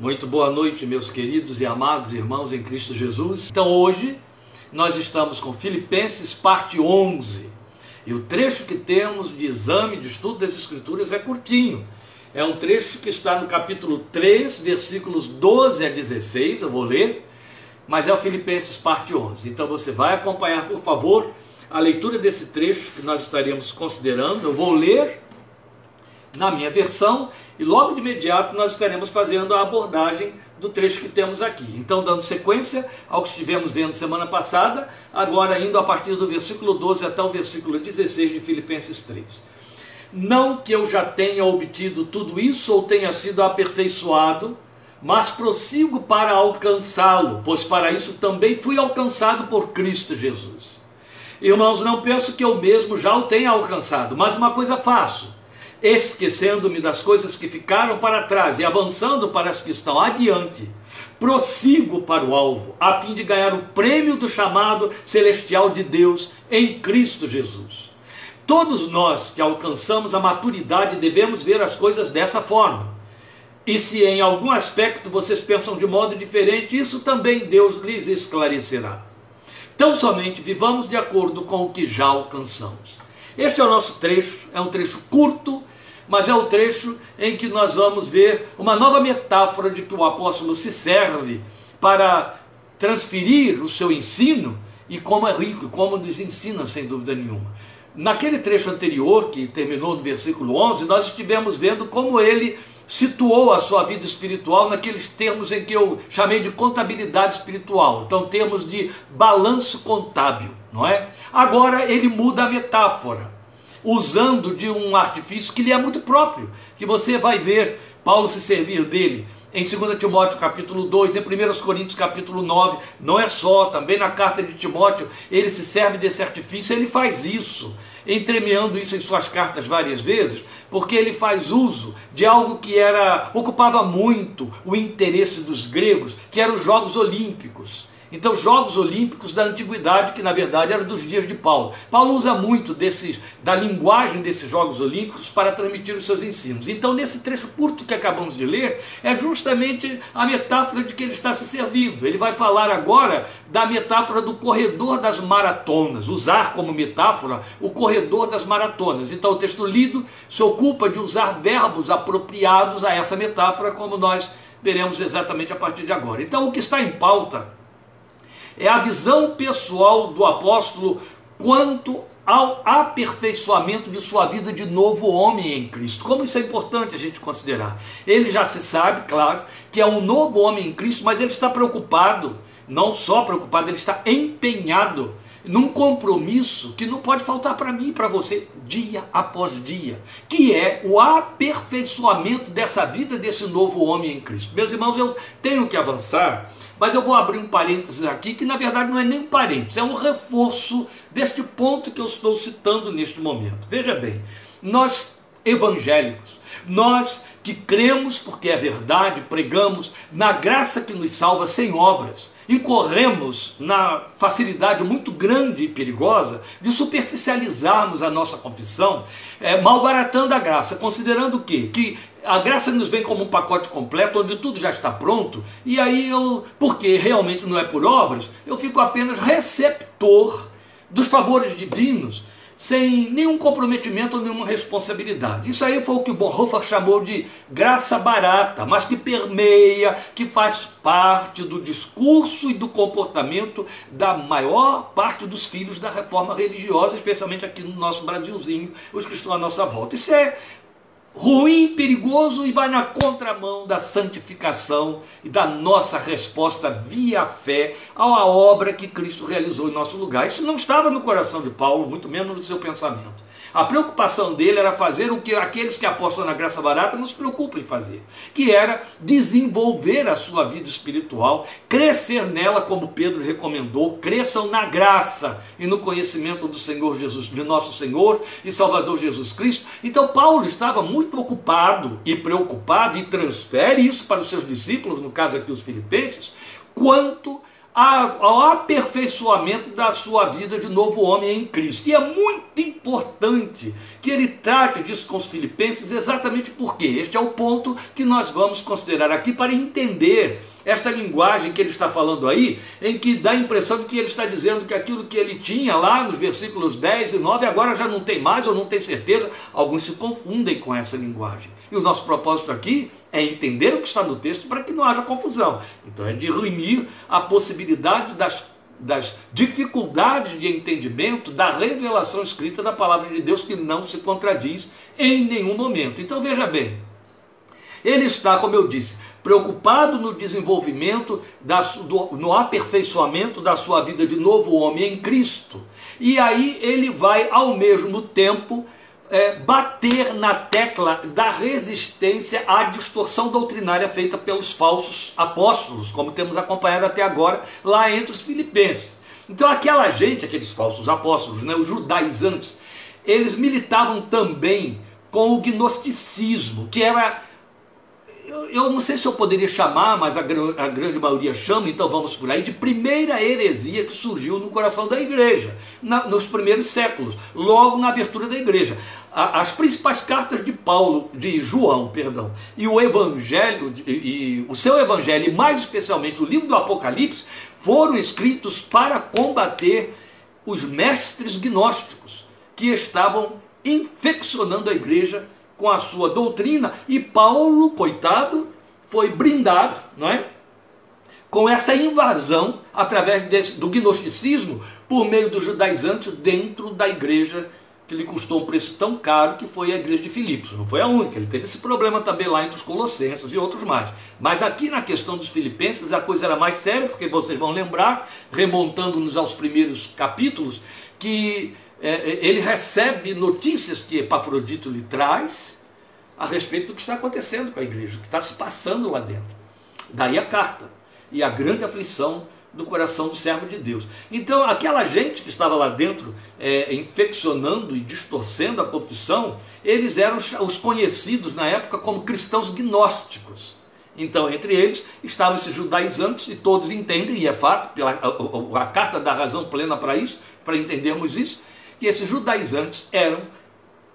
Muito boa noite, meus queridos e amados irmãos em Cristo Jesus. Então, hoje nós estamos com Filipenses, parte 11. E o trecho que temos de exame, de estudo das Escrituras é curtinho. É um trecho que está no capítulo 3, versículos 12 a 16. Eu vou ler, mas é o Filipenses, parte 11. Então, você vai acompanhar, por favor, a leitura desse trecho que nós estaremos considerando. Eu vou ler na minha versão e logo de imediato nós estaremos fazendo a abordagem do trecho que temos aqui. Então, dando sequência ao que estivemos vendo semana passada, agora indo a partir do versículo 12 até o versículo 16 de Filipenses 3. Não que eu já tenha obtido tudo isso ou tenha sido aperfeiçoado, mas prossigo para alcançá-lo, pois para isso também fui alcançado por Cristo Jesus. Irmãos, não penso que eu mesmo já o tenha alcançado, mas uma coisa faço esquecendo-me das coisas que ficaram para trás e avançando para as que estão adiante, prossigo para o alvo, a fim de ganhar o prêmio do chamado celestial de Deus em Cristo Jesus. Todos nós que alcançamos a maturidade devemos ver as coisas dessa forma. E se em algum aspecto vocês pensam de modo diferente, isso também Deus lhes esclarecerá. Então somente vivamos de acordo com o que já alcançamos. Este é o nosso trecho, é um trecho curto, mas é o trecho em que nós vamos ver uma nova metáfora de que o apóstolo se serve para transferir o seu ensino e como é rico, como nos ensina sem dúvida nenhuma. Naquele trecho anterior, que terminou no versículo 11, nós estivemos vendo como ele situou a sua vida espiritual naqueles termos em que eu chamei de contabilidade espiritual, então termos de balanço contábil, não é? Agora ele muda a metáfora usando de um artifício que lhe é muito próprio, que você vai ver Paulo se servir dele em 2 Timóteo capítulo 2, em 1 Coríntios capítulo 9, não é só, também na carta de Timóteo, ele se serve desse artifício, ele faz isso, entremeando isso em suas cartas várias vezes, porque ele faz uso de algo que era ocupava muito o interesse dos gregos, que eram os Jogos Olímpicos. Então, Jogos Olímpicos da Antiguidade, que na verdade eram dos dias de Paulo. Paulo usa muito desses, da linguagem desses Jogos Olímpicos para transmitir os seus ensinos. Então, nesse trecho curto que acabamos de ler, é justamente a metáfora de que ele está se servindo. Ele vai falar agora da metáfora do corredor das maratonas, usar como metáfora o corredor das maratonas. Então, o texto lido se ocupa de usar verbos apropriados a essa metáfora, como nós veremos exatamente a partir de agora. Então, o que está em pauta é a visão pessoal do apóstolo quanto ao aperfeiçoamento de sua vida de novo homem em Cristo. Como isso é importante a gente considerar. Ele já se sabe, claro, que é um novo homem em Cristo, mas ele está preocupado, não só preocupado, ele está empenhado num compromisso que não pode faltar para mim e para você dia após dia, que é o aperfeiçoamento dessa vida desse novo homem em Cristo. Meus irmãos, eu tenho que avançar, mas eu vou abrir um parênteses aqui que na verdade não é nem um parênteses, é um reforço deste ponto que eu estou citando neste momento. Veja bem, nós evangélicos, nós que cremos, porque é verdade, pregamos na graça que nos salva sem obras, incorremos na facilidade muito grande e perigosa de superficializarmos a nossa confissão, é, malbaratando a graça, considerando o quê? Que a graça nos vem como um pacote completo, onde tudo já está pronto, e aí eu, porque realmente não é por obras, eu fico apenas receptor dos favores divinos sem nenhum comprometimento ou nenhuma responsabilidade. Isso aí foi o que Bonhoeffer chamou de graça barata, mas que permeia, que faz parte do discurso e do comportamento da maior parte dos filhos da reforma religiosa, especialmente aqui no nosso Brasilzinho, os que estão à nossa volta. Isso é ruim, perigoso e vai na contramão da santificação e da nossa resposta via fé à obra que Cristo realizou em nosso lugar. Isso não estava no coração de Paulo, muito menos no seu pensamento. A preocupação dele era fazer o que aqueles que apostam na graça barata não se preocupam em fazer, que era desenvolver a sua vida espiritual, crescer nela, como Pedro recomendou, cresçam na graça e no conhecimento do Senhor Jesus, de nosso Senhor e Salvador Jesus Cristo. Então Paulo estava muito ocupado e preocupado e transfere isso para os seus discípulos, no caso aqui os filipenses, quanto ao aperfeiçoamento da sua vida de novo homem em Cristo. E é muito importante que ele trate disso com os filipenses, exatamente porque este é o ponto que nós vamos considerar aqui para entender esta linguagem que ele está falando aí, em que dá a impressão de que ele está dizendo que aquilo que ele tinha lá nos versículos 10 e 9 agora já não tem mais ou não tem certeza. Alguns se confundem com essa linguagem. E o nosso propósito aqui é entender o que está no texto para que não haja confusão. Então é dirimir a possibilidade das, das dificuldades de entendimento da revelação escrita da palavra de Deus que não se contradiz em nenhum momento. Então veja bem, ele está, como eu disse, preocupado no desenvolvimento, da, do, no aperfeiçoamento da sua vida de novo homem em Cristo. E aí ele vai, ao mesmo tempo, é, bater na tecla da resistência à distorção doutrinária feita pelos falsos apóstolos, como temos acompanhado até agora lá entre os filipenses. Então aquela gente, aqueles falsos apóstolos, né, os judaizantes, eles militavam também com o gnosticismo, que era eu, não sei se eu poderia chamar, mas a, a, grande maioria chama, então vamos por aí, de primeira heresia que surgiu no coração da igreja, na, nos primeiros séculos, logo na abertura da igreja. A, as principais cartas de Paulo, de João, perdão, e o evangelho, e, e o seu evangelho, e mais especialmente o livro do Apocalipse, foram escritos para combater os mestres gnósticos que estavam infeccionando a igreja com a sua doutrina, e Paulo, coitado, foi brindado, não é? Com essa invasão através desse, do gnosticismo por meio dos judaizantes dentro da igreja que lhe custou um preço tão caro que foi a igreja de Filipos. Não foi a única, ele teve esse problema também lá entre os colossenses e outros mais. Mas aqui na questão dos filipenses a coisa era mais séria, porque vocês vão lembrar, remontando-nos aos primeiros capítulos, que é, é, ele recebe notícias que Epafrodito lhe traz a respeito do que está acontecendo com a igreja, o que está se passando lá dentro. Daí a carta e a grande aflição do coração do servo de Deus. Então, aquela gente que estava lá dentro, é, infeccionando e distorcendo a confissão, eles eram os conhecidos na época como cristãos gnósticos. Então, entre eles estavam esses judaizantes, e todos entendem, e é fato, pela, a, a, a carta dá razão plena para isso, para entendermos isso, que esses judaizantes eram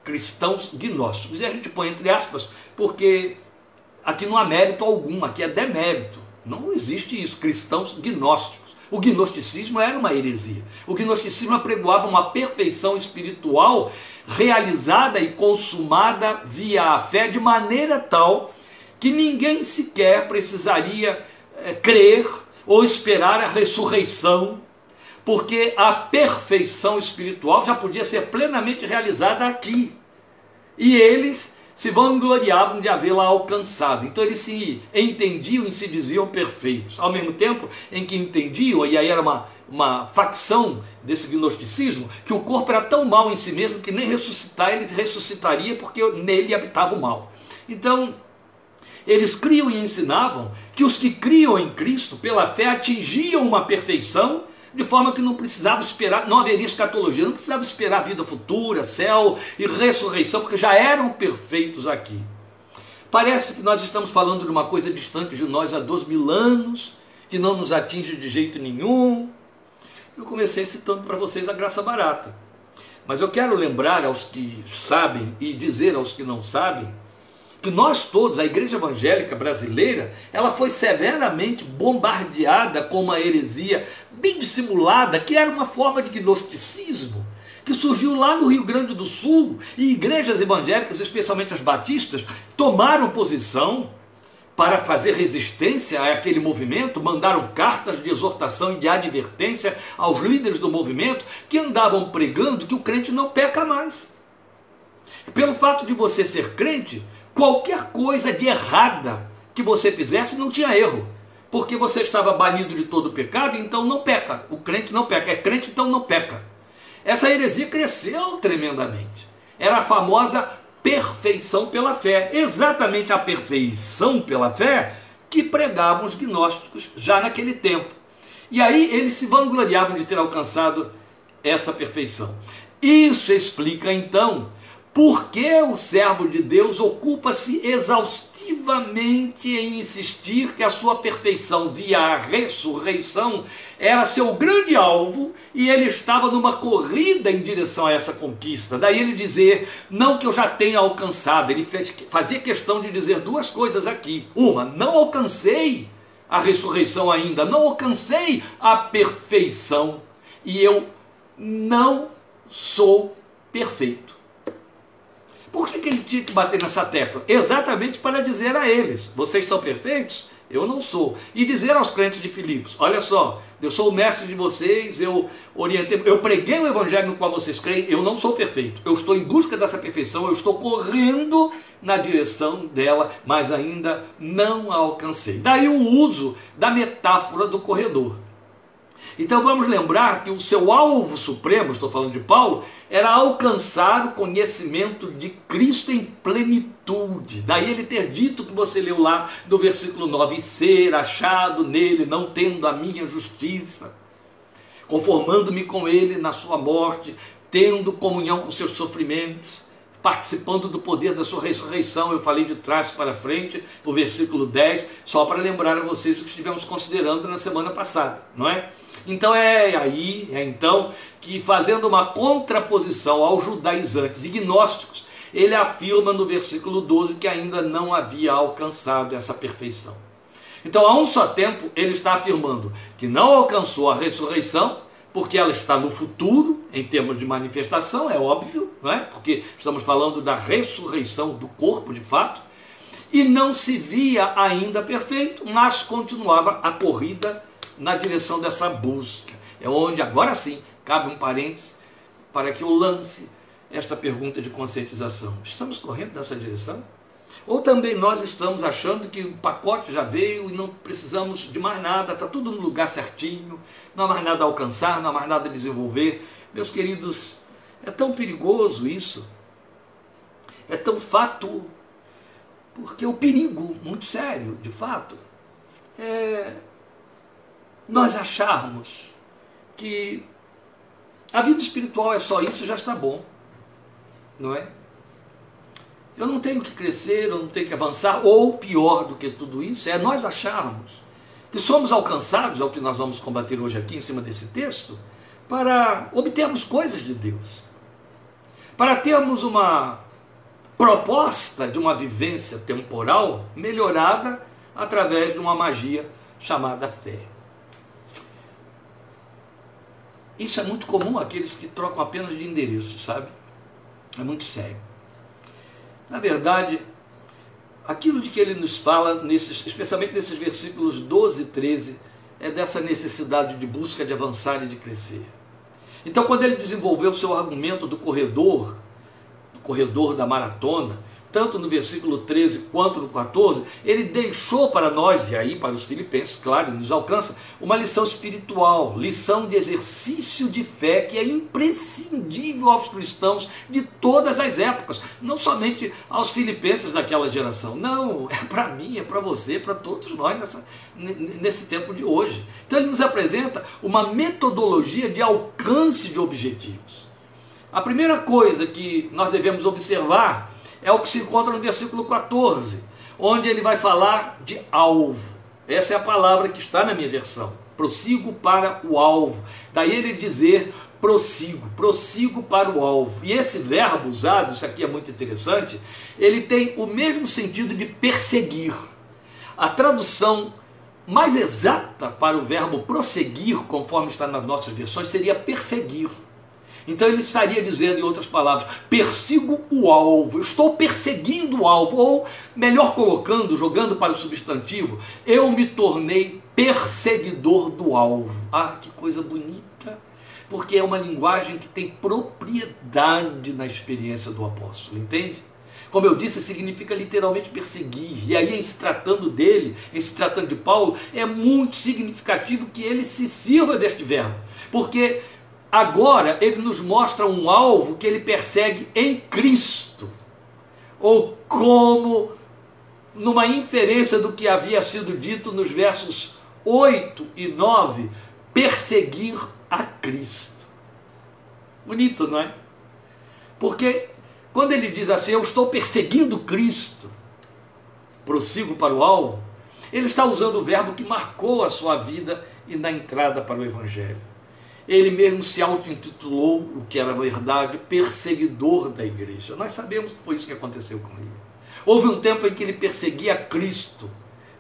cristãos gnósticos. E a gente põe entre aspas, porque aqui não há mérito algum, aqui é demérito. Não existe isso, cristãos gnósticos. O gnosticismo era uma heresia. O gnosticismo apregoava uma perfeição espiritual realizada e consumada via a fé de maneira tal que ninguém sequer precisaria é, crer ou esperar a ressurreição porque a perfeição espiritual já podia ser plenamente realizada aqui. E eles se vangloriavam de havê-la alcançado. Então eles se entendiam e se diziam perfeitos. Ao mesmo tempo em que entendiam, e aí era uma, uma facção desse gnosticismo, que o corpo era tão mal em si mesmo que nem ressuscitar ele ressuscitaria porque nele habitava o mal. Então, eles criam e ensinavam que os que criam em Cristo pela fé atingiam uma perfeição de forma que não precisava esperar, não haveria escatologia, não precisava esperar vida futura, céu e ressurreição, porque já eram perfeitos aqui. Parece que nós estamos falando de uma coisa distante de nós há dois mil anos, que não nos atinge de jeito nenhum. Eu comecei citando para vocês a graça barata. Mas eu quero lembrar aos que sabem e dizer aos que não sabem que nós todos, a igreja evangélica brasileira, ela foi severamente bombardeada com uma heresia bem dissimulada, que era uma forma de gnosticismo, que surgiu lá no Rio Grande do Sul, e igrejas evangélicas, especialmente as batistas, tomaram posição para fazer resistência àquele movimento, mandaram cartas de exortação e de advertência aos líderes do movimento que andavam pregando que o crente não peca mais. Pelo fato de você ser crente, qualquer coisa de errada que você fizesse não tinha erro, porque você estava banido de todo pecado, então não peca. O crente não peca, é crente, então não peca. Essa heresia cresceu tremendamente. Era a famosa perfeição pela fé, exatamente a perfeição pela fé que pregavam os gnósticos já naquele tempo. E aí eles se vangloriavam de ter alcançado essa perfeição. Isso explica então porque o servo de Deus ocupa-se exaustivamente em insistir que a sua perfeição via a ressurreição era seu grande alvo e ele estava numa corrida em direção a essa conquista. Daí ele dizer, não que eu já tenha alcançado, ele fez, fazia questão de dizer duas coisas aqui. Uma, não alcancei a ressurreição ainda, não alcancei a perfeição e eu não sou perfeito. Por que, que ele tinha que bater nessa tecla? Exatamente para dizer a eles: vocês são perfeitos? Eu não sou. E dizer aos crentes de Filipos: olha só, eu sou o mestre de vocês, eu orientei, eu preguei o evangelho no qual vocês creem, eu não sou perfeito. Eu estou em busca dessa perfeição, eu estou correndo na direção dela, mas ainda não a alcancei. Daí o uso da metáfora do corredor. Então vamos lembrar que o seu alvo supremo, estou falando de Paulo, era alcançar o conhecimento de Cristo em plenitude. Daí ele ter dito que você leu lá no versículo 9: ser achado nele, não tendo a minha justiça, conformando-me com ele na sua morte, tendo comunhão com seus sofrimentos participando do poder da sua ressurreição. Eu falei de trás para frente, o versículo 10, só para lembrar a vocês o que estivemos considerando na semana passada, não é? Então é aí, é então, que fazendo uma contraposição aos judaizantes e gnósticos, ele afirma no versículo 12 que ainda não havia alcançado essa perfeição. Então, a um só tempo, ele está afirmando que não alcançou a ressurreição, porque ela está no futuro, em termos de manifestação, é óbvio, não é? porque estamos falando da ressurreição do corpo de fato, e não se via ainda perfeito, mas continuava a corrida na direção dessa busca. É onde, agora sim, cabe um parênteses para que eu lance esta pergunta de conscientização. Estamos correndo nessa direção? Ou também nós estamos achando que o pacote já veio e não precisamos de mais nada, está tudo no lugar certinho, não há mais nada a alcançar, não há mais nada a desenvolver. Meus queridos, é tão perigoso isso, é tão fato, porque o perigo, muito sério, de fato, é nós acharmos que a vida espiritual é só isso, já está bom, não é? Eu não tenho que crescer, eu não tenho que avançar, ou pior do que tudo isso, é nós acharmos que somos alcançados, é o que nós vamos combater hoje aqui em cima desse texto, para obtermos coisas de Deus, para termos uma proposta de uma vivência temporal melhorada através de uma magia chamada fé. Isso é muito comum aqueles que trocam apenas de endereço, sabe? É muito sério. Na verdade, aquilo de que ele nos fala, nesses, especialmente nesses versículos 12 e 13, é dessa necessidade de busca de avançar e de crescer. Então, quando ele desenvolveu o seu argumento do corredor, do corredor da maratona, tanto no versículo 13 quanto no 14, ele deixou para nós, e aí para os filipenses, claro, nos alcança, uma lição espiritual, lição de exercício de fé que é imprescindível aos cristãos de todas as épocas, não somente aos filipenses daquela geração, não, é para mim, é para você, para todos nós nessa, nesse tempo de hoje. Então ele nos apresenta uma metodologia de alcance de objetivos. A primeira coisa que nós devemos observar é o que se encontra no versículo 14, onde ele vai falar de alvo. Essa é a palavra que está na minha versão. Prossigo para o alvo. Daí ele dizer prossigo, prossigo para o alvo. E esse verbo usado, isso aqui é muito interessante, ele tem o mesmo sentido de perseguir. A tradução mais exata para o verbo prosseguir, conforme está nas nossas versões, seria perseguir. Então ele estaria dizendo, em outras palavras, persigo o alvo, estou perseguindo o alvo, ou melhor colocando, jogando para o substantivo, eu me tornei perseguidor do alvo. Ah, que coisa bonita! Porque é uma linguagem que tem propriedade na experiência do apóstolo, entende? Como eu disse, significa literalmente perseguir. E aí, em se tratando dele, em se tratando de Paulo, é muito significativo que ele se sirva deste verbo. Porque Agora ele nos mostra um alvo que ele persegue em Cristo, ou como numa inferência do que havia sido dito nos versos 8 e 9, perseguir a Cristo. Bonito, não é? Porque Quando ele diz assim, eu estou perseguindo Cristo, prossigo para o alvo, ele está usando o verbo que marcou a sua vida e na entrada para o Evangelho. Ele mesmo se auto-intitulou, o que era verdade, perseguidor da igreja. Nós sabemos que foi isso que aconteceu com ele. Houve um tempo em que ele perseguia Cristo,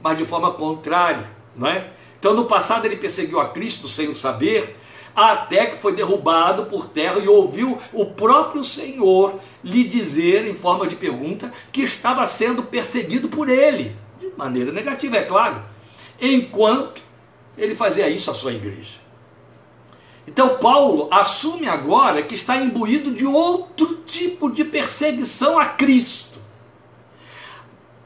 mas de forma contrária, não é? Então, no passado, ele perseguiu a Cristo sem o saber, até que foi derrubado por terra e ouviu o próprio Senhor lhe dizer, em forma de pergunta, que estava sendo perseguido por ele, de maneira negativa, é claro, enquanto ele fazia isso à sua igreja. Então, Paulo assume agora que está imbuído de outro tipo de perseguição a Cristo.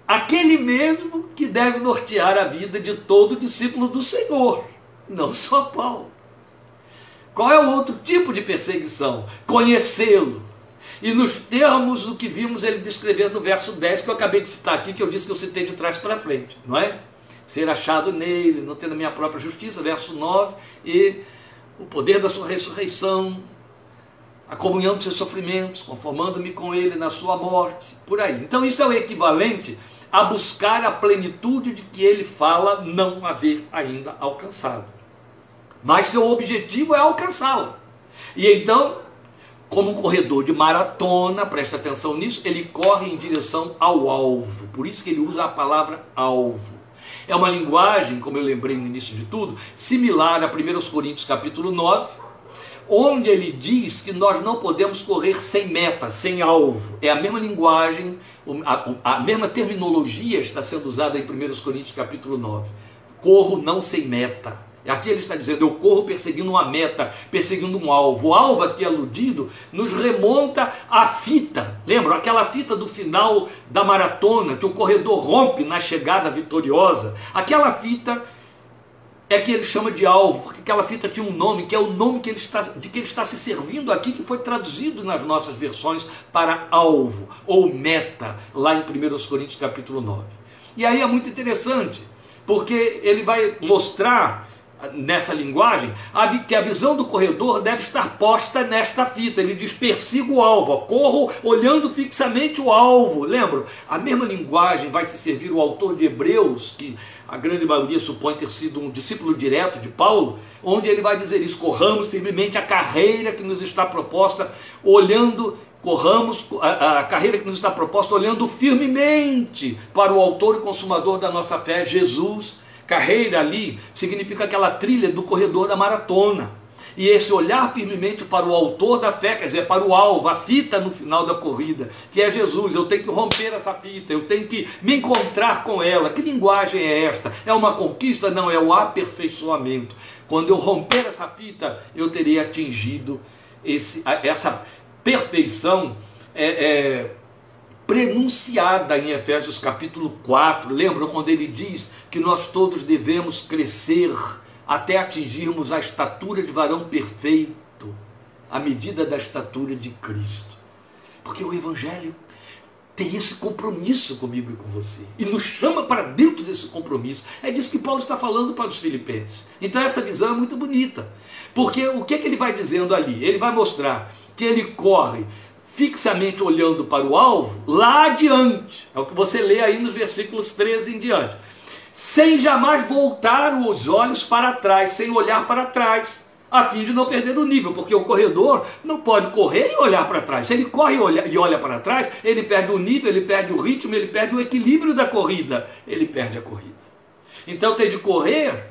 Aquele mesmo que deve nortear a vida de todo discípulo do Senhor, não só Paulo. Qual é o outro tipo de perseguição? Conhecê-lo. E nos termos do que vimos ele descrever no verso 10, que eu acabei de citar aqui, que eu disse que eu citei de trás para frente, não é? Ser achado nele, não tendo a minha própria justiça, verso 9, e o poder da sua ressurreição, a comunhão dos seus sofrimentos, conformando-me com ele na sua morte, por aí. Então isso é o equivalente a buscar a plenitude de que ele fala não haver ainda alcançado. Mas seu objetivo é alcançá-la. E então, como um corredor de maratona, presta atenção nisso, ele corre em direção ao alvo. Por isso que ele usa a palavra alvo. É uma linguagem, como eu lembrei no início de tudo, similar a 1 Coríntios capítulo 9, onde ele diz que nós não podemos correr sem meta, sem alvo. É a mesma linguagem, a, a mesma terminologia está sendo usada em 1 Coríntios capítulo 9. Corro não sem meta. Aqui ele está dizendo: eu corro perseguindo uma meta, perseguindo um alvo. O alvo aqui aludido nos remonta à fita. Lembra aquela fita do final da maratona que o corredor rompe na chegada vitoriosa? Aquela fita é que ele chama de alvo, porque aquela fita tinha um nome, que é o nome que ele está, de que ele está se servindo aqui, que foi traduzido nas nossas versões para alvo ou meta, lá em 1 Coríntios capítulo 9. E aí é muito interessante, porque ele vai mostrar nessa linguagem, que a visão do corredor deve estar posta nesta fita. Ele diz: persiga o alvo, corro olhando fixamente o alvo. Lembra? A mesma linguagem vai se servir o autor de Hebreus, que a grande maioria supõe ter sido um discípulo direto de Paulo, onde ele vai dizer isso: corramos firmemente a carreira que nos está proposta, olhando corramos a, a, carreira que nos está proposta olhando firmemente para o autor e consumador da nossa fé, Jesus, Carreira ali significa aquela trilha do corredor da maratona. E esse olhar firmemente para o autor da fé, quer dizer, para o alvo, a fita no final da corrida, que é Jesus. Eu tenho que romper essa fita, eu tenho que me encontrar com ela. Que linguagem é esta? É uma conquista? Não, é o aperfeiçoamento. Quando eu romper essa fita, eu terei atingido esse, essa perfeição. É, é, prenunciada em Efésios capítulo 4. Lembram quando ele diz que nós todos devemos crescer até atingirmos a estatura de varão perfeito, a medida da estatura de Cristo. Porque o Evangelho tem esse compromisso comigo e com você. E nos chama para dentro desse compromisso. É disso que Paulo está falando para os filipenses. Então essa visão é muito bonita. Porque o que, é que ele vai dizendo ali? Ele vai mostrar que ele corre fixamente olhando para o alvo, lá adiante. É o que você lê aí nos versículos 13 em diante. Sem jamais voltar os olhos para trás, sem olhar para trás, a fim de não perder o nível, porque o corredor não pode correr e olhar para trás. Se ele corre e olha, e olha para trás, ele perde o nível, ele perde o ritmo, ele perde o equilíbrio da corrida, ele perde a corrida. Então tem de correr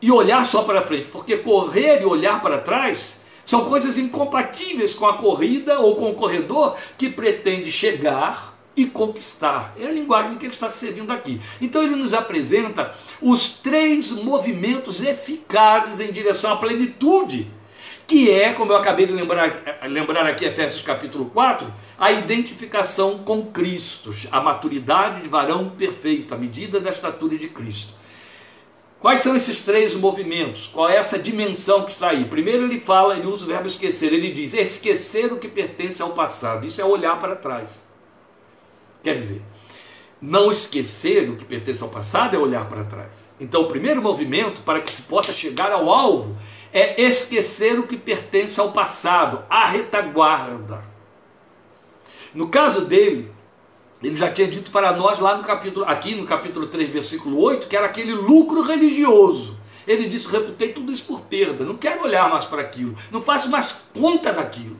e olhar só para frente, porque correr e olhar para trás são coisas incompatíveis com a corrida ou com o corredor que pretende chegar e conquistar. É a linguagem que ele está servindo aqui. Então ele nos apresenta os três movimentos eficazes em direção à plenitude, que é, como eu acabei de lembrar, lembrar aqui, Efésios capítulo 4, a identificação com Cristo, a maturidade de varão perfeito, a medida da estatura de Cristo. Quais são esses três movimentos? Qual é essa dimensão que está aí? Primeiro ele fala, ele usa o verbo esquecer, ele diz esquecer o que pertence ao passado. Isso é olhar para trás. Quer dizer, não esquecer o que pertence ao passado é olhar para trás. Então, o primeiro movimento para que se possa chegar ao alvo é esquecer o que pertence ao passado, a retaguarda. No caso dele, ele já tinha dito para nós lá no capítulo, aqui no capítulo 3, versículo 8, que era aquele lucro religioso. Ele disse: reputei tudo isso por perda, não quero olhar mais para aquilo, não faço mais conta daquilo.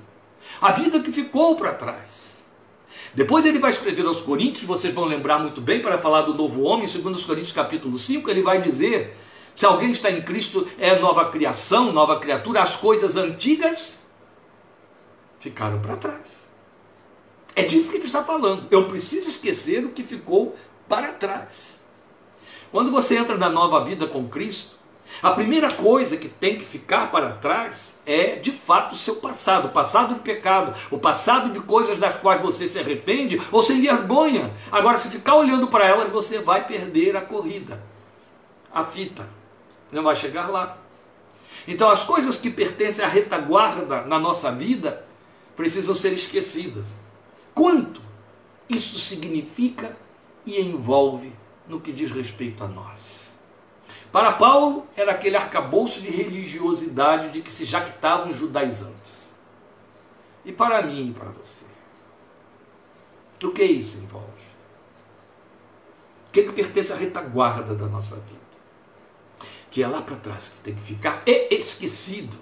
A vida que ficou para trás. Depois ele vai escrever aos Coríntios, vocês vão lembrar muito bem, para falar do novo homem, segundo os Coríntios capítulo 5, ele vai dizer: se alguém está em Cristo, é nova criação, nova criatura, as coisas antigas ficaram para trás. É disso que ele está falando. Eu preciso esquecer o que ficou para trás. Quando você entra na nova vida com Cristo, a primeira coisa que tem que ficar para trás é, de fato, o seu passado, o passado de pecado, o passado de coisas das quais você se arrepende ou se envergonha. Agora, se ficar olhando para elas, você vai perder a corrida, a fita, não vai chegar lá. Então, as coisas que pertencem à retaguarda na nossa vida precisam ser esquecidas. Quanto isso significa e envolve no que diz respeito a nós? Para Paulo, era aquele arcabouço de religiosidade de que se jactavam judaizantes. E para mim e para você? O que isso envolve? O que, que pertence à retaguarda da nossa vida? Que é lá para trás que tem que ficar e esquecido.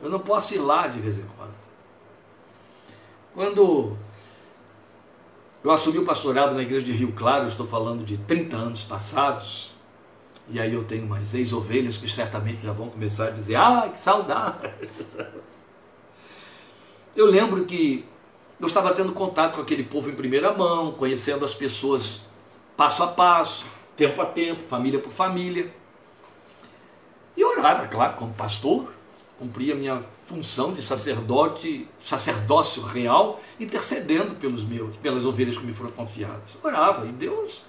Eu não posso ir lá de vez em quando. Quando eu assumi o pastorado na igreja de Rio Claro, estou falando de 30 anos passados, e aí eu tenho mais ex-ovelhas que certamente já vão começar a dizer: ah, que saudade! Eu lembro que eu estava tendo contato com aquele povo em primeira mão, conhecendo as pessoas passo a passo, tempo a tempo, família por família. E orava, claro, como pastor, cumpria minha função de sacerdote, sacerdócio real, intercedendo pelos meus, pelas ovelhas que me foram confiadas. Orava e Deus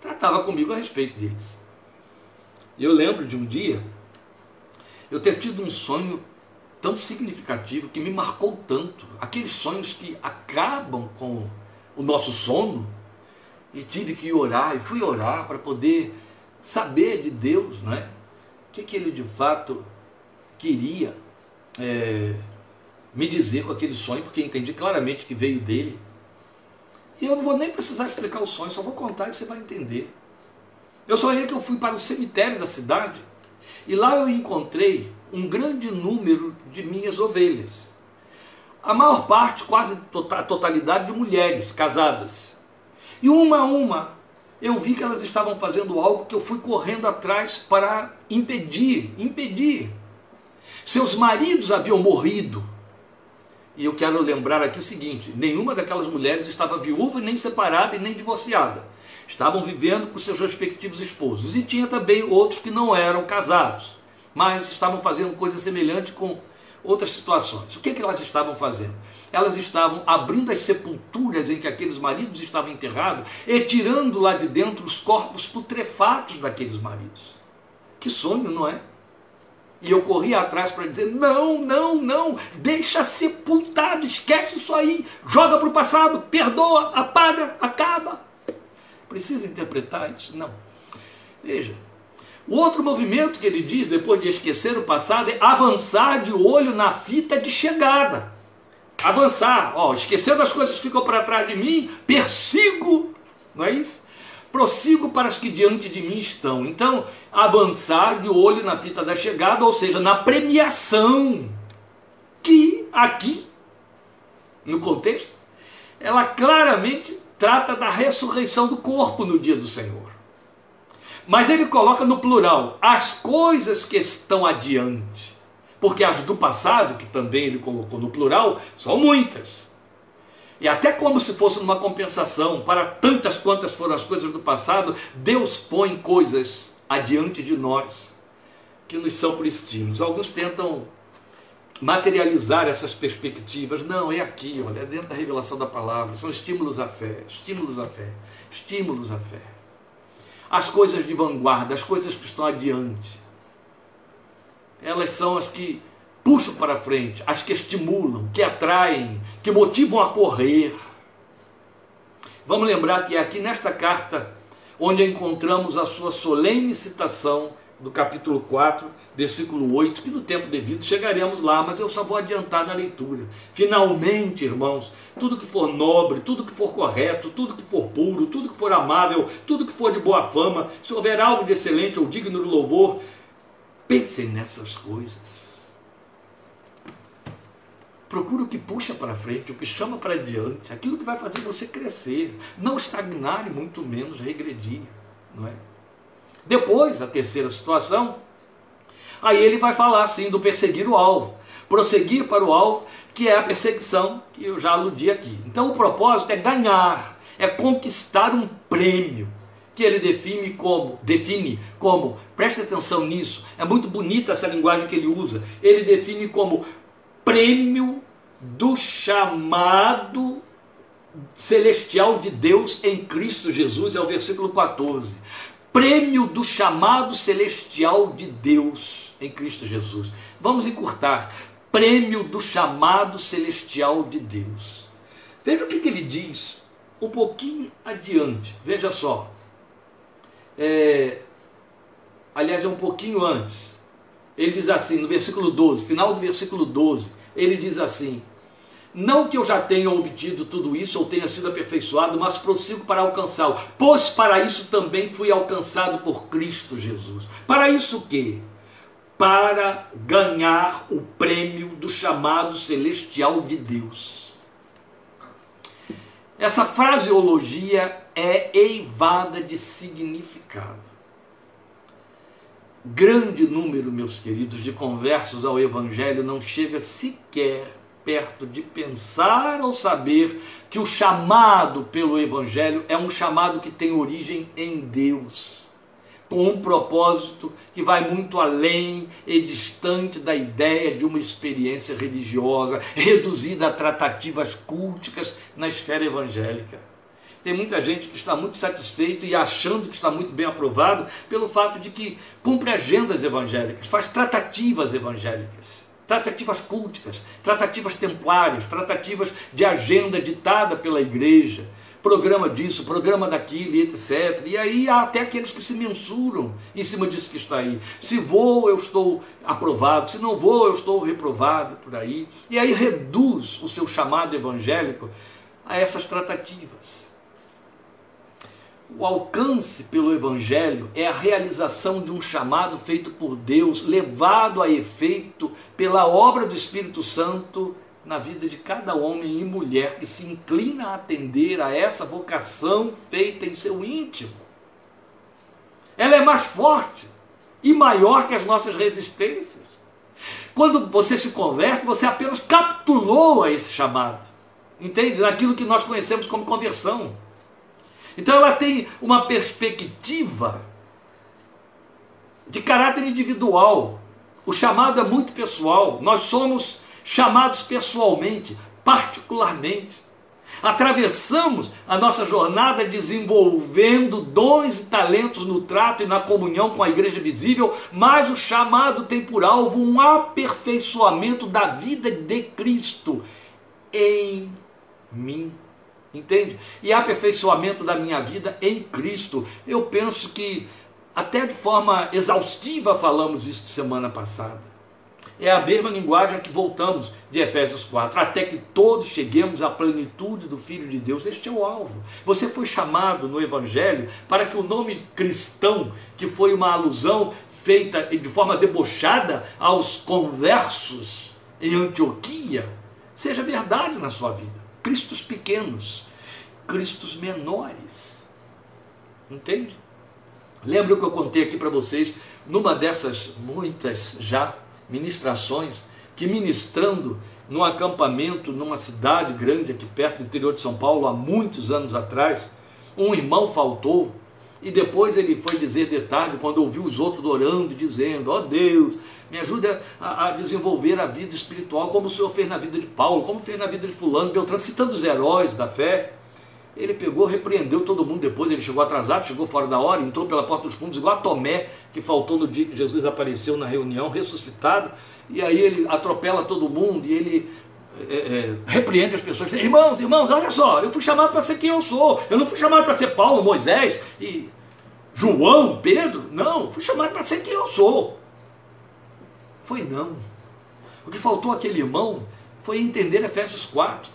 tratava comigo a respeito deles. Eu lembro de um dia eu ter tido um sonho tão significativo que me marcou tanto. Aqueles sonhos que acabam com o nosso sono. E tive que orar, e fui orar para poder saber de Deus, não é? O que, que ele de fato queria é, me dizer com aquele sonho, porque entendi claramente que veio dele. E eu não vou nem precisar explicar o sonho, só vou contar e você vai entender. Eu sonhei que eu fui para o cemitério da cidade e lá eu encontrei um grande número de minhas ovelhas. A maior parte, quase a totalidade de mulheres casadas. E uma a uma, eu vi que elas estavam fazendo algo que eu fui correndo atrás para impedir, impedir. Seus maridos haviam morrido. E eu quero lembrar aqui o seguinte: nenhuma daquelas mulheres estava viúva, nem separada e nem divorciada estavam vivendo com seus respectivos esposos. E tinha também outros que não eram casados, mas estavam fazendo coisa semelhante com outras situações. O que, é que elas estavam fazendo? Elas estavam abrindo as sepulturas em que aqueles maridos estavam enterrados e tirando lá de dentro os corpos putrefatos daqueles maridos. Que sonho, não é? E eu corri atrás para dizer: não, não, não, deixa sepultado, esquece isso aí, joga para o passado, perdoa, apaga, acaba. Precisa interpretar isso? Não. Veja, o outro movimento que ele diz, depois de esquecer o passado, é avançar de olho na fita de chegada. Avançar, ó, esquecendo as coisas que ficam para trás de mim, persigo, não é isso? Prossigo para as que diante de mim estão. Então, avançar de olho na fita da chegada, ou seja, na premiação, que aqui, no contexto, ela claramente trata da ressurreição do corpo no dia do Senhor. Mas ele coloca no plural as coisas que estão adiante. Porque as do passado, que também ele colocou no plural, são muitas. E até como se fosse uma compensação para tantas quantas foram as coisas do passado, Deus põe coisas adiante de nós que nos são por estímulos. Alguns tentam materializar essas perspectivas. Não, é aqui, olha, é dentro da revelação da palavra. São estímulos à fé, estímulos à fé, estímulos à fé. As coisas de vanguarda, as coisas que estão adiante. Elas são as que puxam para frente, as que estimulam, que atraem, que motivam a correr. Vamos lembrar que é aqui nesta carta onde encontramos a sua solene citação do capítulo 4, versículo 8, que no tempo devido chegaremos lá, mas eu só vou adiantar na leitura. Finalmente, irmãos, tudo que for nobre, tudo que for correto, tudo que for puro, tudo que for amável, tudo que for de boa fama, se houver algo de excelente ou digno de louvor, pensem nessas coisas. Procura o que puxa para frente, o que chama para diante, aquilo que vai fazer você crescer, não estagnar e muito menos regredir, não é? Depois, a terceira situação, aí ele vai falar assim do perseguir o alvo, prosseguir para o alvo, que é a perseguição que eu já aludi aqui. Então o propósito é ganhar, é conquistar um prêmio que ele define como, define como, preste atenção nisso, é muito bonita essa linguagem que ele usa. Ele define como prêmio do chamado celestial de Deus em Cristo Jesus, é o versículo 14 prêmio do chamado celestial de Deus em Cristo Jesus. Vamos encurtar. Prêmio do chamado celestial de Deus. Veja o que, que ele diz um pouquinho adiante. Veja só. É, aliás, é um pouquinho antes. Ele diz assim, no versículo 12, final do versículo 12, ele diz assim: não que eu já tenha obtido tudo isso ou tenha sido aperfeiçoado, mas prossigo para alcançá-lo. Pois para isso também fui alcançado por Cristo Jesus. Para isso o quê? Para ganhar o prêmio do chamado celestial de Deus. Essa fraseologia é eivada de significado. Grande número, meus queridos, de conversos ao Evangelho não chega sequer perto de pensar ou saber que o chamado pelo Evangelho é um chamado que tem origem em Deus, com um propósito que vai muito além e distante da ideia de uma experiência religiosa reduzida a tratativas culticas na esfera evangélica. Tem muita gente que está muito satisfeito e achando que está muito bem aprovado pelo fato de que cumpre agendas evangélicas, faz tratativas evangélicas tratativas culticas, tratativas templárias, tratativas de agenda ditada pela igreja, programa disso, programa daquilo, etc. E aí há até aqueles que se mensuram em cima disso que está aí. Se vou, eu estou aprovado, se não vou, eu estou reprovado por aí. E aí reduz o seu chamado evangélico a essas tratativas. O alcance pelo Evangelho é a realização de um chamado feito por Deus, levado a efeito pela obra do Espírito Santo na vida de cada homem e mulher que se inclina a atender a essa vocação feita em seu íntimo. Ela é mais forte e maior que as nossas resistências. Quando você se converte, você apenas capitulou a esse chamado. Entende? Naquilo que nós conhecemos como conversão. Então ela tem uma perspectiva de caráter individual. O chamado é muito pessoal. Nós somos chamados pessoalmente, particularmente. Atravessamos a nossa jornada desenvolvendo dons e talentos no trato e na comunhão com a igreja visível, mas o chamado tem por alvo um aperfeiçoamento da vida de Cristo em mim. Entende? E aperfeiçoamento da minha vida em Cristo. Eu penso que até de forma exaustiva falamos isso semana passada. É a mesma linguagem que voltamos de Efésios 4, até que todos cheguemos à plenitude do Filho de Deus. Este é o alvo. Você foi chamado no Evangelho para que o nome cristão, que foi uma alusão feita de forma debochada aos conversos em Antioquia, seja verdade na sua vida. Cristos pequenos, Cristos menores. Entende? Lembra o que eu contei aqui para vocês numa dessas muitas já ministrações que ministrando num acampamento numa cidade grande aqui perto do interior de São Paulo há muitos anos atrás, um irmão faltou e depois ele foi dizer de tarde, quando ouviu os outros orando, dizendo: Ó oh Deus, me ajuda a, a, desenvolver a vida espiritual, como o Senhor fez na vida de Paulo, como fez na vida de Fulano, Beltrano, citando os heróis da fé. Ele pegou, repreendeu todo mundo depois, ele chegou atrasado, chegou fora da hora, entrou pela porta dos fundos, igual a Tomé, que faltou no dia que Jesus apareceu na reunião, ressuscitado, e aí ele atropela todo mundo e ele é, é, repreende as pessoas, diz, irmãos, irmãos, olha só, eu fui chamado para ser quem eu sou, eu não fui chamado para ser Paulo, Moisés, e João, Pedro? Não, fui chamado para ser quem eu sou. Foi não. O que faltou àquele irmão foi entender Efésios 4.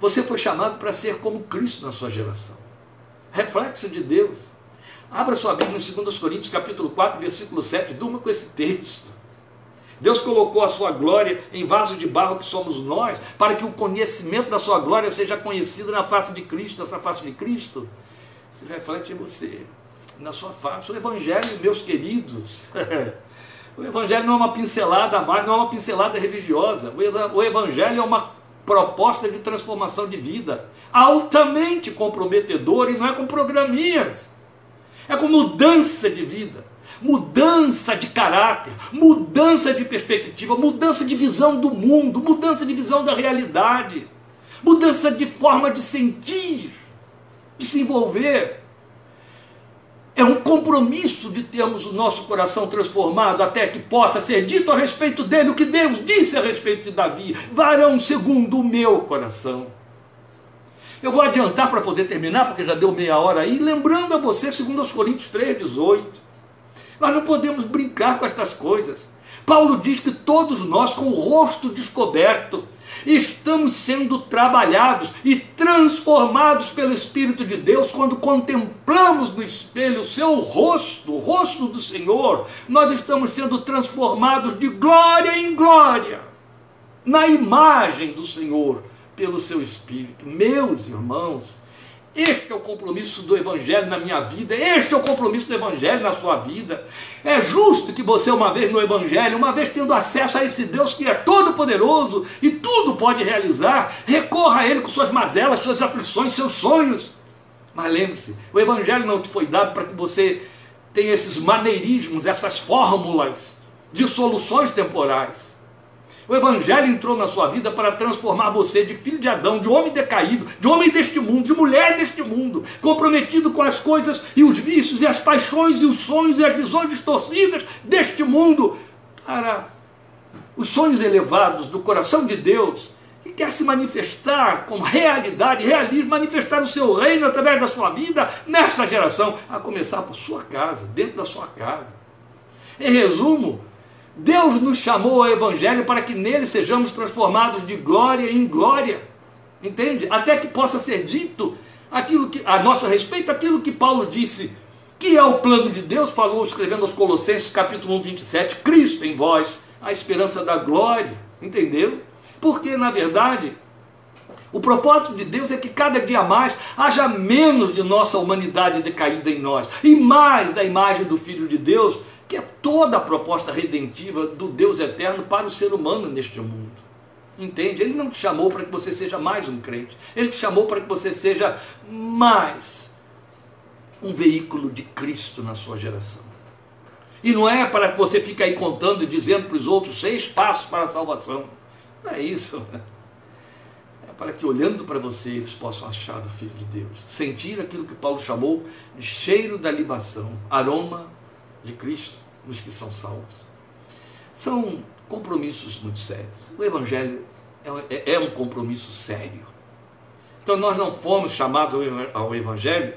Você foi chamado para ser como Cristo na sua geração. Reflexo de Deus. Abra sua Bíblia em 2 Coríntios, capítulo 4, versículo 7. Durma com esse texto. Deus colocou a sua glória em vaso de barro que somos nós, para que o conhecimento da sua glória seja conhecido na face de Cristo. Essa face de Cristo se reflete em você, na sua face. O Evangelho, meus queridos, o Evangelho não é uma pincelada a mais, não é uma pincelada religiosa. O Evangelho é uma proposta de transformação de vida, altamente comprometedora e não é com programinhas, é com mudança de vida mudança de caráter, mudança de perspectiva, mudança de visão do mundo, mudança de visão da realidade, mudança de forma de sentir, de se envolver. É um compromisso de termos o nosso coração transformado até que possa ser dito a respeito dele o que Deus disse a respeito de Davi: varão segundo o meu coração. Eu vou adiantar para poder terminar, porque já deu meia hora aí, lembrando a você, segundo os Coríntios 3,18. Nós não podemos brincar com estas coisas. Paulo diz que todos nós, com o rosto descoberto, estamos sendo trabalhados e transformados pelo Espírito de Deus quando contemplamos no espelho o seu rosto, o rosto do Senhor. Nós estamos sendo transformados de glória em glória, na imagem do Senhor, pelo seu Espírito. Meus irmãos, este é o compromisso do Evangelho na minha vida, este é o compromisso do Evangelho na sua vida. É justo que você, uma vez no Evangelho, uma vez tendo acesso a esse Deus que é todo-poderoso e tudo pode realizar, recorra a Ele com suas mazelas, suas aflições, seus sonhos. Mas lembre-se, o Evangelho não te foi dado para que você tenha esses maneirismos, essas fórmulas de soluções temporais. O Evangelho entrou na sua vida para transformar você de filho de Adão, de homem decaído, de homem deste mundo, de mulher deste mundo, comprometido com as coisas e os vícios e as paixões e os sonhos e as visões distorcidas deste mundo, para os sonhos elevados do coração de Deus, que quer se manifestar com realidade, realismo, manifestar o seu reino através da sua vida nessa geração, a começar por sua casa, dentro da sua casa. Em resumo, Deus nos chamou ao Evangelho para que nele sejamos transformados de glória em glória. Entende? Até que possa ser dito aquilo que, a nosso respeito, aquilo que Paulo disse, que é o plano de Deus, falou escrevendo aos Colossenses, capítulo 1, 27, Cristo em vós, a esperança da glória. Entendeu? Porque, na verdade, o propósito de Deus é que cada dia mais haja menos de nossa humanidade decaída em nós e mais da imagem do Filho de Deus que é toda a proposta redentiva do Deus eterno para o ser humano neste mundo. Entende? Ele não te chamou para que você seja mais um crente. Ele te chamou para que você seja mais um veículo de Cristo na sua geração. E não é para que você fique aí contando e dizendo para os outros seis passos para a salvação. Não é isso. É para que olhando para você eles possam achar do Filho de Deus. Sentir aquilo que Paulo chamou de cheiro da libação, aroma de Cristo nos que são salvos. São compromissos muito sérios. O Evangelho é, é, é um compromisso sério. Então nós não fomos chamados ao Evangelho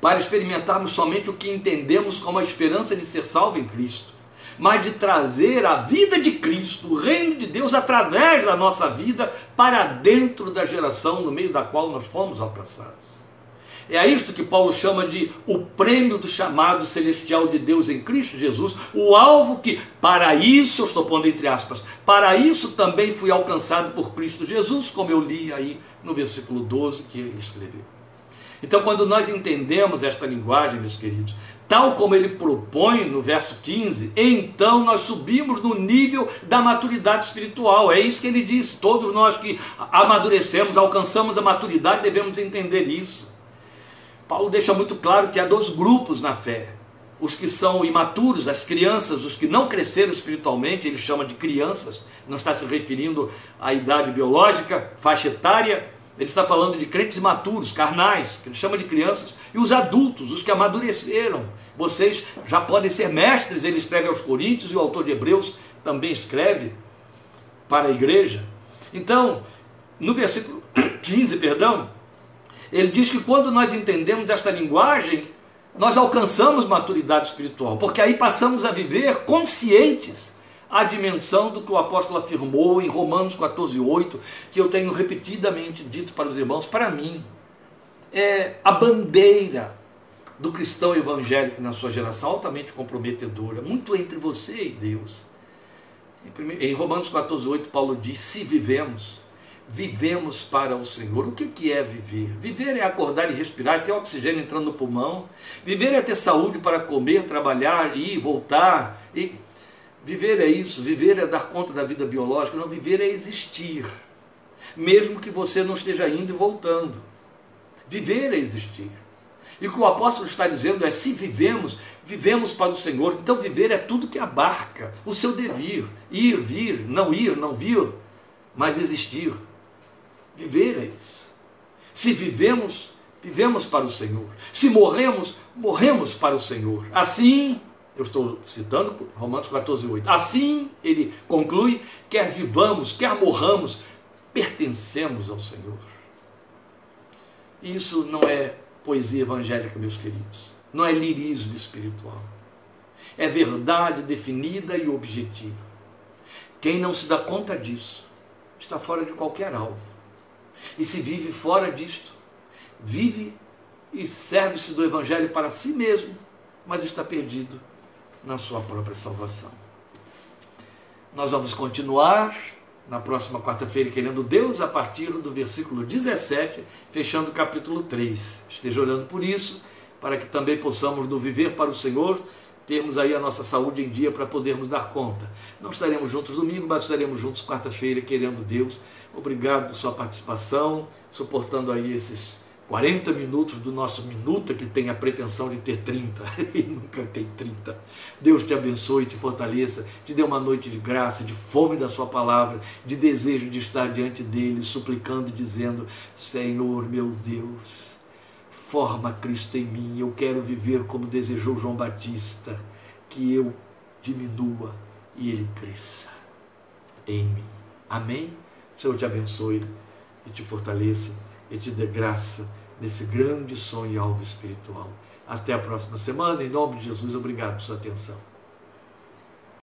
para experimentarmos somente o que entendemos como a esperança de ser salvo em Cristo, mas de trazer a vida de Cristo, o reino de Deus, através da nossa vida, para dentro da geração no meio da qual nós fomos alcançados. É isto que Paulo chama de o prêmio do chamado celestial de Deus em Cristo Jesus, o alvo que, para isso, eu estou pondo entre aspas, para isso também fui alcançado por Cristo Jesus, como eu li aí no versículo 12 que ele escreveu. Então, quando nós entendemos esta linguagem, meus queridos, tal como ele propõe no verso 15, então nós subimos no nível da maturidade espiritual. É isso que ele diz. Todos nós que amadurecemos, alcançamos a maturidade, devemos entender isso. Paulo deixa muito claro que há dois grupos na fé. Os que são imaturos, as crianças, os que não cresceram espiritualmente, ele chama de crianças, não está se referindo à idade biológica, faixa etária, ele está falando de crentes imaturos, carnais, que ele chama de crianças, e os adultos, os que amadureceram. Vocês já podem ser mestres, ele escreve aos Coríntios, e o autor de Hebreus também escreve para a igreja. Então, no versículo 15, perdão, ele diz que quando nós entendemos esta linguagem, nós alcançamos maturidade espiritual, porque aí passamos a viver conscientes a dimensão do que o apóstolo afirmou em Romanos 14:8, que eu tenho repetidamente dito para os irmãos, para mim é a bandeira do cristão evangélico na sua geração altamente comprometedora, muito entre você e Deus. Em Romanos 14:8 Paulo diz: "Se vivemos vivemos para o Senhor. O que, que é viver? Viver é acordar e respirar, ter oxigênio entrando no pulmão. Viver é ter saúde para comer, trabalhar, ir, voltar. E viver é isso. Viver é dar conta da vida biológica. Não, viver é existir. Mesmo que você não esteja indo e voltando. Viver é existir. E o que o apóstolo está dizendo é: se vivemos, vivemos para o Senhor. Então, viver é tudo que abarca o seu devir: ir, vir, não ir, não vir, mas existir. Viver é. Se vivemos, vivemos para o Senhor. Se morremos, morremos para o Senhor. Assim, eu estou citando Romanos 14, 8. Assim, ele conclui: quer vivamos, quer morramos, pertencemos ao Senhor. Isso não é poesia evangélica, meus queridos. Não é lirismo espiritual. É verdade definida e objetiva. Quem não se dá conta disso está fora de qualquer alvo e se vive fora disto, vive e serve-se do Evangelho para si mesmo, mas está perdido na sua própria salvação. Nós vamos continuar na próxima quarta-feira, querendo Deus, a partir do versículo 17, fechando o capítulo 3. Esteja orando por isso, para que também possamos, no viver para o Senhor, termos aí a nossa saúde em dia para podermos dar conta. Não estaremos juntos domingo, mas estaremos juntos quarta-feira, querendo Deus. Obrigado por sua participação, suportando aí esses 40 minutos do nosso minuta que tem a pretensão de ter 30 e nunca tem 30. Deus te abençoe, te fortaleça, te dê uma noite de graça, de fome da sua palavra, de desejo de estar diante dele, suplicando e dizendo: Senhor meu Deus, forma Cristo em mim. Eu quero viver como desejou João Batista, que eu diminua e ele cresça em mim. Amém? Senhor te abençoe e te fortaleça e te dê graça nesse grande sonho e alvo espiritual. Até a próxima semana. Em nome de Jesus, obrigado por sua atenção.